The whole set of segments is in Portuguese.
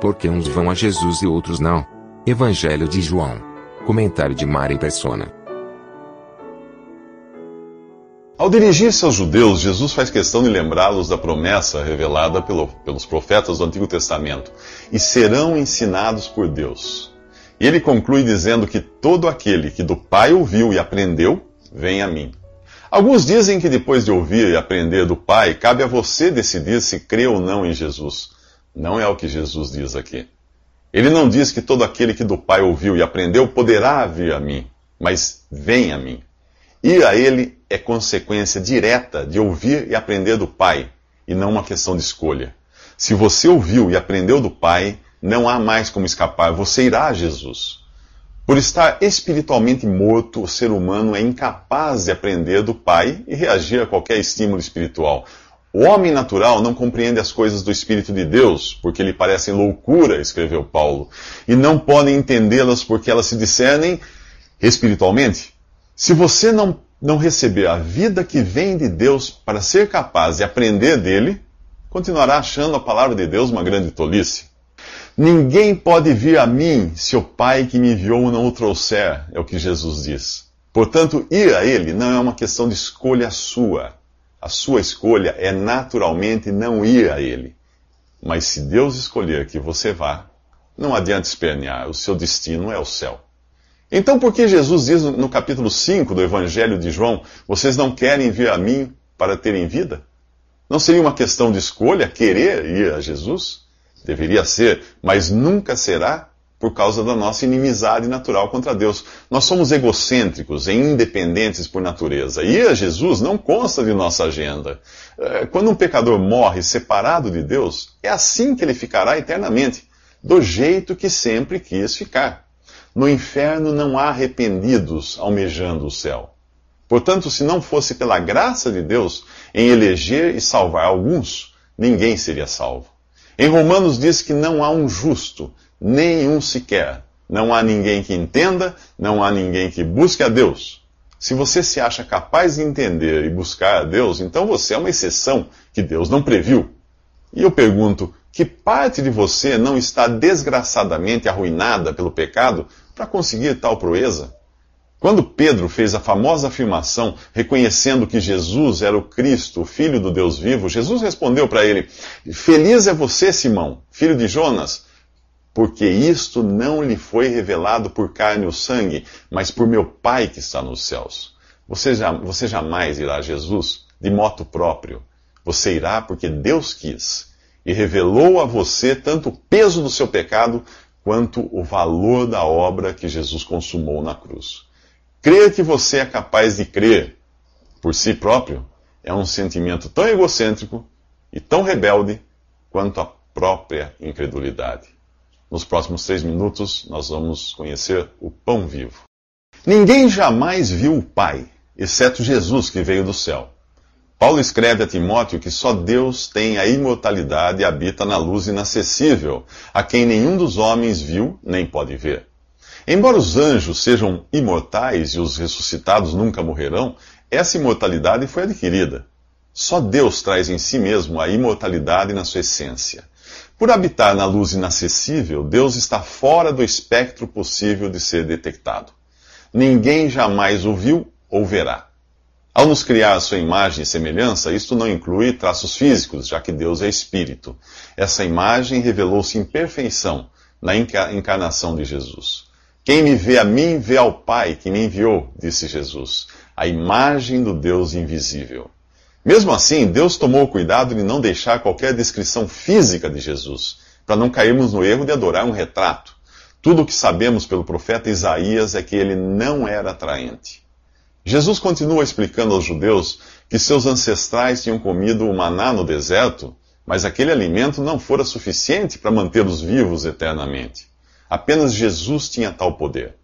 Porque uns vão a Jesus e outros não. Evangelho de João. Comentário de Mari Persona. Ao dirigir-se aos judeus, Jesus faz questão de lembrá-los da promessa revelada pelo, pelos profetas do Antigo Testamento: e serão ensinados por Deus. E ele conclui dizendo que todo aquele que do Pai ouviu e aprendeu, vem a mim. Alguns dizem que depois de ouvir e aprender do Pai, cabe a você decidir se crê ou não em Jesus. Não é o que Jesus diz aqui. Ele não diz que todo aquele que do Pai ouviu e aprendeu poderá vir a mim, mas vem a mim. Ir a Ele é consequência direta de ouvir e aprender do Pai, e não uma questão de escolha. Se você ouviu e aprendeu do Pai, não há mais como escapar, você irá a Jesus. Por estar espiritualmente morto, o ser humano é incapaz de aprender do Pai e reagir a qualquer estímulo espiritual. O homem natural não compreende as coisas do Espírito de Deus, porque lhe parecem loucura, escreveu Paulo, e não podem entendê-las porque elas se discernem espiritualmente. Se você não, não receber a vida que vem de Deus para ser capaz de aprender dele, continuará achando a palavra de Deus uma grande tolice. Ninguém pode vir a mim se o Pai que me enviou não o trouxer, é o que Jesus diz. Portanto, ir a Ele não é uma questão de escolha sua. A sua escolha é naturalmente não ir a Ele. Mas se Deus escolher que você vá, não adianta espernear, o seu destino é o céu. Então, por que Jesus diz no capítulo 5 do Evangelho de João: Vocês não querem vir a mim para terem vida? Não seria uma questão de escolha querer ir a Jesus? Deveria ser, mas nunca será por causa da nossa inimizade natural contra Deus. Nós somos egocêntricos e independentes por natureza. E a Jesus não consta de nossa agenda. É, quando um pecador morre separado de Deus, é assim que ele ficará eternamente, do jeito que sempre quis ficar. No inferno não há arrependidos almejando o céu. Portanto, se não fosse pela graça de Deus em eleger e salvar alguns, ninguém seria salvo. Em Romanos diz que não há um justo, nenhum sequer. Não há ninguém que entenda, não há ninguém que busque a Deus. Se você se acha capaz de entender e buscar a Deus, então você é uma exceção que Deus não previu. E eu pergunto: que parte de você não está desgraçadamente arruinada pelo pecado para conseguir tal proeza? Quando Pedro fez a famosa afirmação, reconhecendo que Jesus era o Cristo, o Filho do Deus vivo, Jesus respondeu para ele: Feliz é você, Simão, filho de Jonas, porque isto não lhe foi revelado por carne ou sangue, mas por meu Pai que está nos céus. Você, já, você jamais irá a Jesus de moto próprio. Você irá porque Deus quis e revelou a você tanto o peso do seu pecado quanto o valor da obra que Jesus consumou na cruz. Crer que você é capaz de crer por si próprio é um sentimento tão egocêntrico e tão rebelde quanto a própria incredulidade. Nos próximos três minutos, nós vamos conhecer o pão vivo. Ninguém jamais viu o Pai, exceto Jesus que veio do céu. Paulo escreve a Timóteo que só Deus tem a imortalidade e habita na luz inacessível, a quem nenhum dos homens viu nem pode ver. Embora os anjos sejam imortais e os ressuscitados nunca morrerão, essa imortalidade foi adquirida. Só Deus traz em si mesmo a imortalidade na sua essência. Por habitar na luz inacessível, Deus está fora do espectro possível de ser detectado. Ninguém jamais o viu ou verá. Ao nos criar a sua imagem e semelhança, isto não inclui traços físicos, já que Deus é espírito. Essa imagem revelou-se em perfeição na encarnação de Jesus. Quem me vê a mim, vê ao Pai que me enviou, disse Jesus, a imagem do Deus invisível. Mesmo assim, Deus tomou cuidado de não deixar qualquer descrição física de Jesus, para não cairmos no erro de adorar um retrato. Tudo o que sabemos pelo profeta Isaías é que ele não era atraente. Jesus continua explicando aos judeus que seus ancestrais tinham comido o maná no deserto, mas aquele alimento não fora suficiente para mantê-los vivos eternamente. Apenas Jesus tinha tal poder.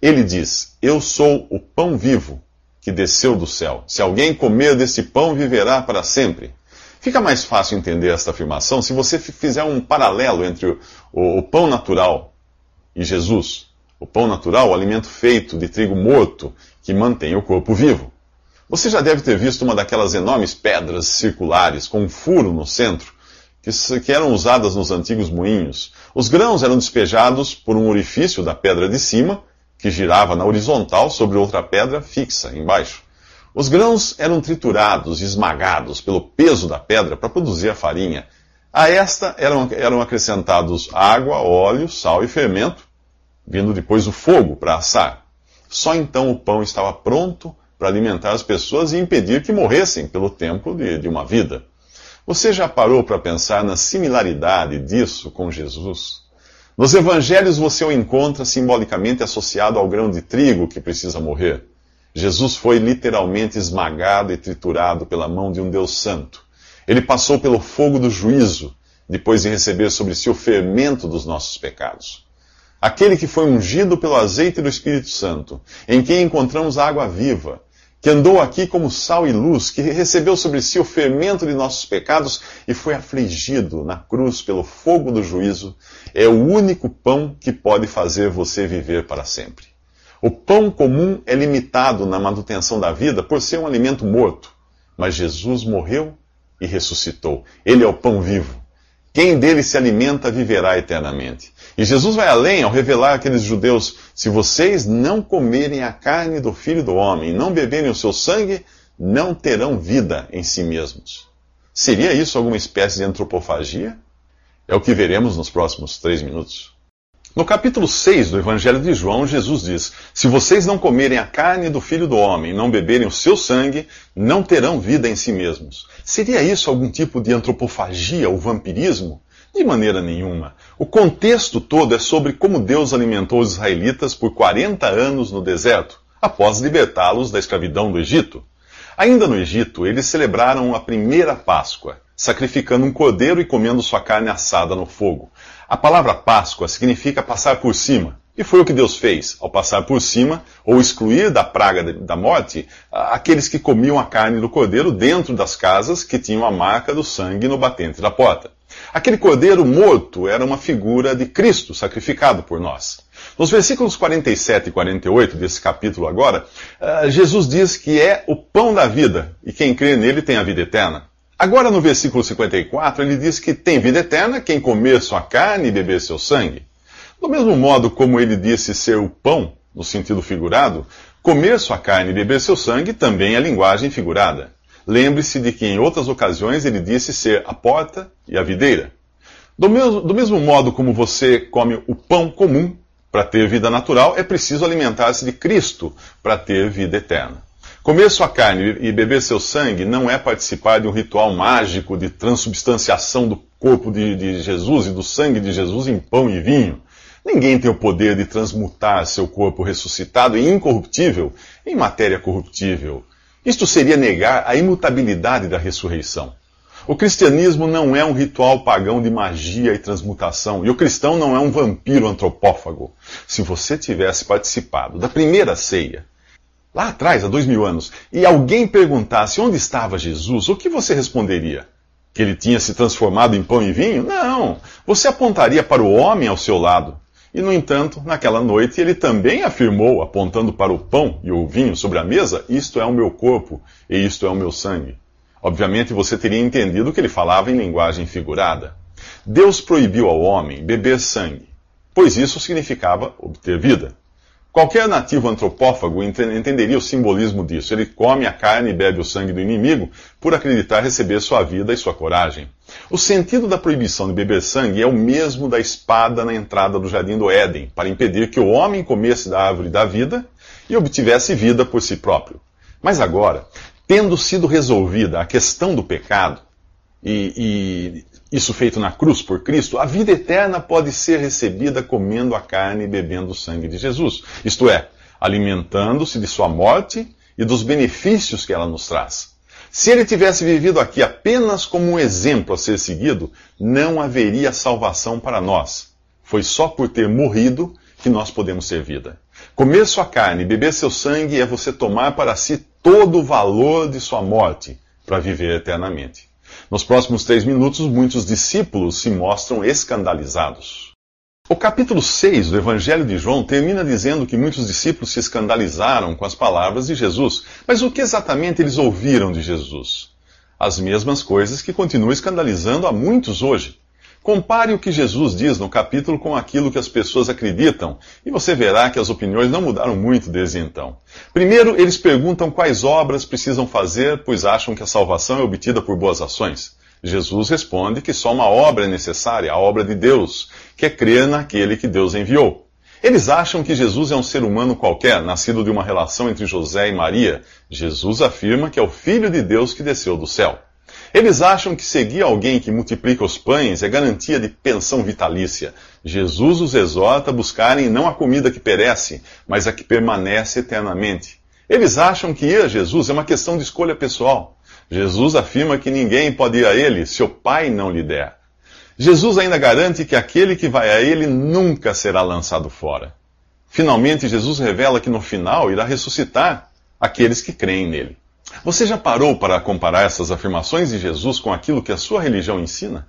Ele diz: Eu sou o pão vivo que desceu do céu. Se alguém comer desse pão, viverá para sempre. Fica mais fácil entender esta afirmação se você fizer um paralelo entre o, o, o pão natural e Jesus. O pão natural, o alimento feito de trigo morto que mantém o corpo vivo. Você já deve ter visto uma daquelas enormes pedras circulares com um furo no centro, que, que eram usadas nos antigos moinhos. Os grãos eram despejados por um orifício da pedra de cima, que girava na horizontal sobre outra pedra fixa embaixo. Os grãos eram triturados e esmagados pelo peso da pedra para produzir a farinha. A esta eram, eram acrescentados água, óleo, sal e fermento, vindo depois o fogo para assar. Só então o pão estava pronto para alimentar as pessoas e impedir que morressem pelo tempo de, de uma vida. Você já parou para pensar na similaridade disso com Jesus? Nos evangelhos você o encontra simbolicamente associado ao grão de trigo que precisa morrer. Jesus foi literalmente esmagado e triturado pela mão de um Deus Santo. Ele passou pelo fogo do juízo, depois de receber sobre si o fermento dos nossos pecados. Aquele que foi ungido pelo azeite do Espírito Santo, em quem encontramos a água viva, que andou aqui como sal e luz, que recebeu sobre si o fermento de nossos pecados e foi afligido na cruz pelo fogo do juízo, é o único pão que pode fazer você viver para sempre. O pão comum é limitado na manutenção da vida por ser um alimento morto, mas Jesus morreu e ressuscitou. Ele é o pão vivo. Quem dele se alimenta viverá eternamente. E Jesus vai além ao revelar àqueles judeus: se vocês não comerem a carne do filho do homem e não beberem o seu sangue, não terão vida em si mesmos. Seria isso alguma espécie de antropofagia? É o que veremos nos próximos três minutos. No capítulo 6 do Evangelho de João, Jesus diz: Se vocês não comerem a carne do filho do homem e não beberem o seu sangue, não terão vida em si mesmos. Seria isso algum tipo de antropofagia ou vampirismo? De maneira nenhuma. O contexto todo é sobre como Deus alimentou os israelitas por 40 anos no deserto, após libertá-los da escravidão do Egito. Ainda no Egito, eles celebraram a primeira Páscoa, sacrificando um cordeiro e comendo sua carne assada no fogo. A palavra Páscoa significa passar por cima. E foi o que Deus fez, ao passar por cima, ou excluir da praga da morte, aqueles que comiam a carne do cordeiro dentro das casas que tinham a marca do sangue no batente da porta. Aquele cordeiro morto era uma figura de Cristo sacrificado por nós. Nos versículos 47 e 48 desse capítulo agora, uh, Jesus diz que é o pão da vida e quem crê nele tem a vida eterna. Agora no versículo 54 ele diz que tem vida eterna quem comer sua carne e beber seu sangue. Do mesmo modo como ele disse ser o pão, no sentido figurado, comer sua carne e beber seu sangue também é linguagem figurada. Lembre-se de que em outras ocasiões ele disse ser a porta e a videira. Do mesmo, do mesmo modo como você come o pão comum para ter vida natural, é preciso alimentar-se de Cristo para ter vida eterna. Comer sua carne e beber seu sangue não é participar de um ritual mágico de transubstanciação do corpo de, de Jesus e do sangue de Jesus em pão e vinho. Ninguém tem o poder de transmutar seu corpo ressuscitado e incorruptível em matéria corruptível. Isto seria negar a imutabilidade da ressurreição. O cristianismo não é um ritual pagão de magia e transmutação, e o cristão não é um vampiro antropófago. Se você tivesse participado da primeira ceia, lá atrás, há dois mil anos, e alguém perguntasse onde estava Jesus, o que você responderia? Que ele tinha se transformado em pão e vinho? Não! Você apontaria para o homem ao seu lado. E, no entanto, naquela noite ele também afirmou, apontando para o pão e o vinho sobre a mesa: Isto é o meu corpo e isto é o meu sangue. Obviamente você teria entendido que ele falava em linguagem figurada. Deus proibiu ao homem beber sangue, pois isso significava obter vida. Qualquer nativo antropófago entenderia o simbolismo disso. Ele come a carne e bebe o sangue do inimigo por acreditar receber sua vida e sua coragem. O sentido da proibição de beber sangue é o mesmo da espada na entrada do jardim do Éden, para impedir que o homem comesse da árvore da vida e obtivesse vida por si próprio. Mas agora, tendo sido resolvida a questão do pecado, e, e isso feito na cruz por Cristo, a vida eterna pode ser recebida comendo a carne e bebendo o sangue de Jesus. Isto é, alimentando-se de sua morte e dos benefícios que ela nos traz. Se ele tivesse vivido aqui apenas como um exemplo a ser seguido, não haveria salvação para nós. Foi só por ter morrido que nós podemos ter vida. Comer sua carne e beber seu sangue é você tomar para si todo o valor de sua morte para viver eternamente. Nos próximos três minutos, muitos discípulos se mostram escandalizados. O capítulo 6 do Evangelho de João termina dizendo que muitos discípulos se escandalizaram com as palavras de Jesus. Mas o que exatamente eles ouviram de Jesus? As mesmas coisas que continuam escandalizando a muitos hoje. Compare o que Jesus diz no capítulo com aquilo que as pessoas acreditam, e você verá que as opiniões não mudaram muito desde então. Primeiro, eles perguntam quais obras precisam fazer, pois acham que a salvação é obtida por boas ações. Jesus responde que só uma obra é necessária, a obra de Deus, que é crer naquele que Deus enviou. Eles acham que Jesus é um ser humano qualquer, nascido de uma relação entre José e Maria. Jesus afirma que é o Filho de Deus que desceu do céu. Eles acham que seguir alguém que multiplica os pães é garantia de pensão vitalícia. Jesus os exorta a buscarem não a comida que perece, mas a que permanece eternamente. Eles acham que ir a Jesus é uma questão de escolha pessoal. Jesus afirma que ninguém pode ir a ele se o Pai não lhe der. Jesus ainda garante que aquele que vai a ele nunca será lançado fora. Finalmente, Jesus revela que no final irá ressuscitar aqueles que creem nele. Você já parou para comparar essas afirmações de Jesus com aquilo que a sua religião ensina?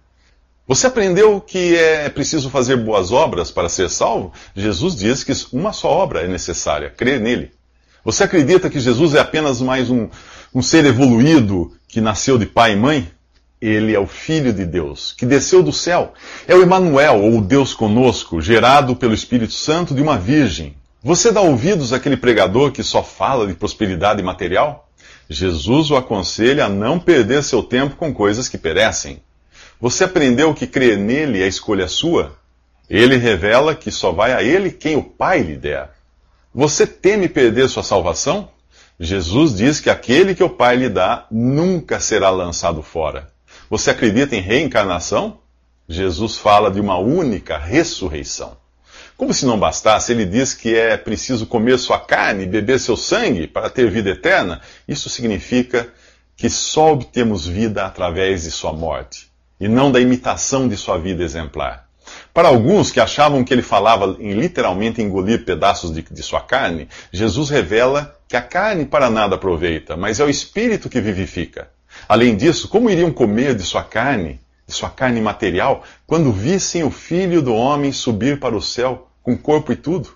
Você aprendeu que é preciso fazer boas obras para ser salvo? Jesus diz que uma só obra é necessária, crer nele. Você acredita que Jesus é apenas mais um, um ser evoluído que nasceu de pai e mãe? Ele é o Filho de Deus, que desceu do céu. É o Emanuel, ou Deus conosco, gerado pelo Espírito Santo de uma virgem. Você dá ouvidos àquele pregador que só fala de prosperidade material? Jesus o aconselha a não perder seu tempo com coisas que perecem. Você aprendeu que crer nele é escolha sua? Ele revela que só vai a ele quem o Pai lhe der. Você teme perder sua salvação? Jesus diz que aquele que o Pai lhe dá nunca será lançado fora. Você acredita em reencarnação? Jesus fala de uma única ressurreição. Como se não bastasse, ele diz que é preciso comer sua carne e beber seu sangue para ter vida eterna. Isso significa que só obtemos vida através de sua morte e não da imitação de sua vida exemplar. Para alguns que achavam que ele falava em literalmente engolir pedaços de, de, sua carne, Jesus revela que a carne para nada aproveita, mas é o espírito que vivifica. Além disso, como iriam comer de sua carne de sua carne material, quando vissem o Filho do Homem subir para o céu, com corpo e tudo?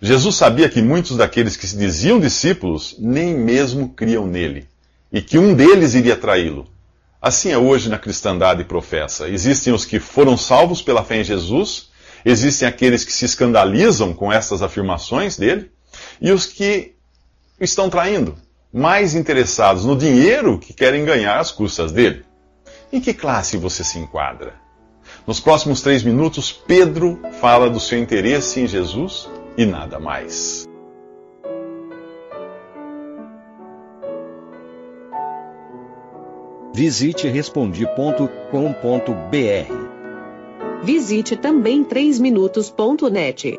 Jesus sabia que muitos daqueles que se diziam discípulos nem mesmo criam nele, e que um deles iria traí-lo. Assim é hoje na cristandade professa. Existem os que foram salvos pela fé em Jesus, existem aqueles que se escandalizam com estas afirmações dele, e os que estão traindo, mais interessados no dinheiro que querem ganhar às custas dele. Em que classe você se enquadra? Nos próximos três minutos, Pedro fala do seu interesse em Jesus e nada mais. Visite respondi.com.br. Visite também 3minutos.net.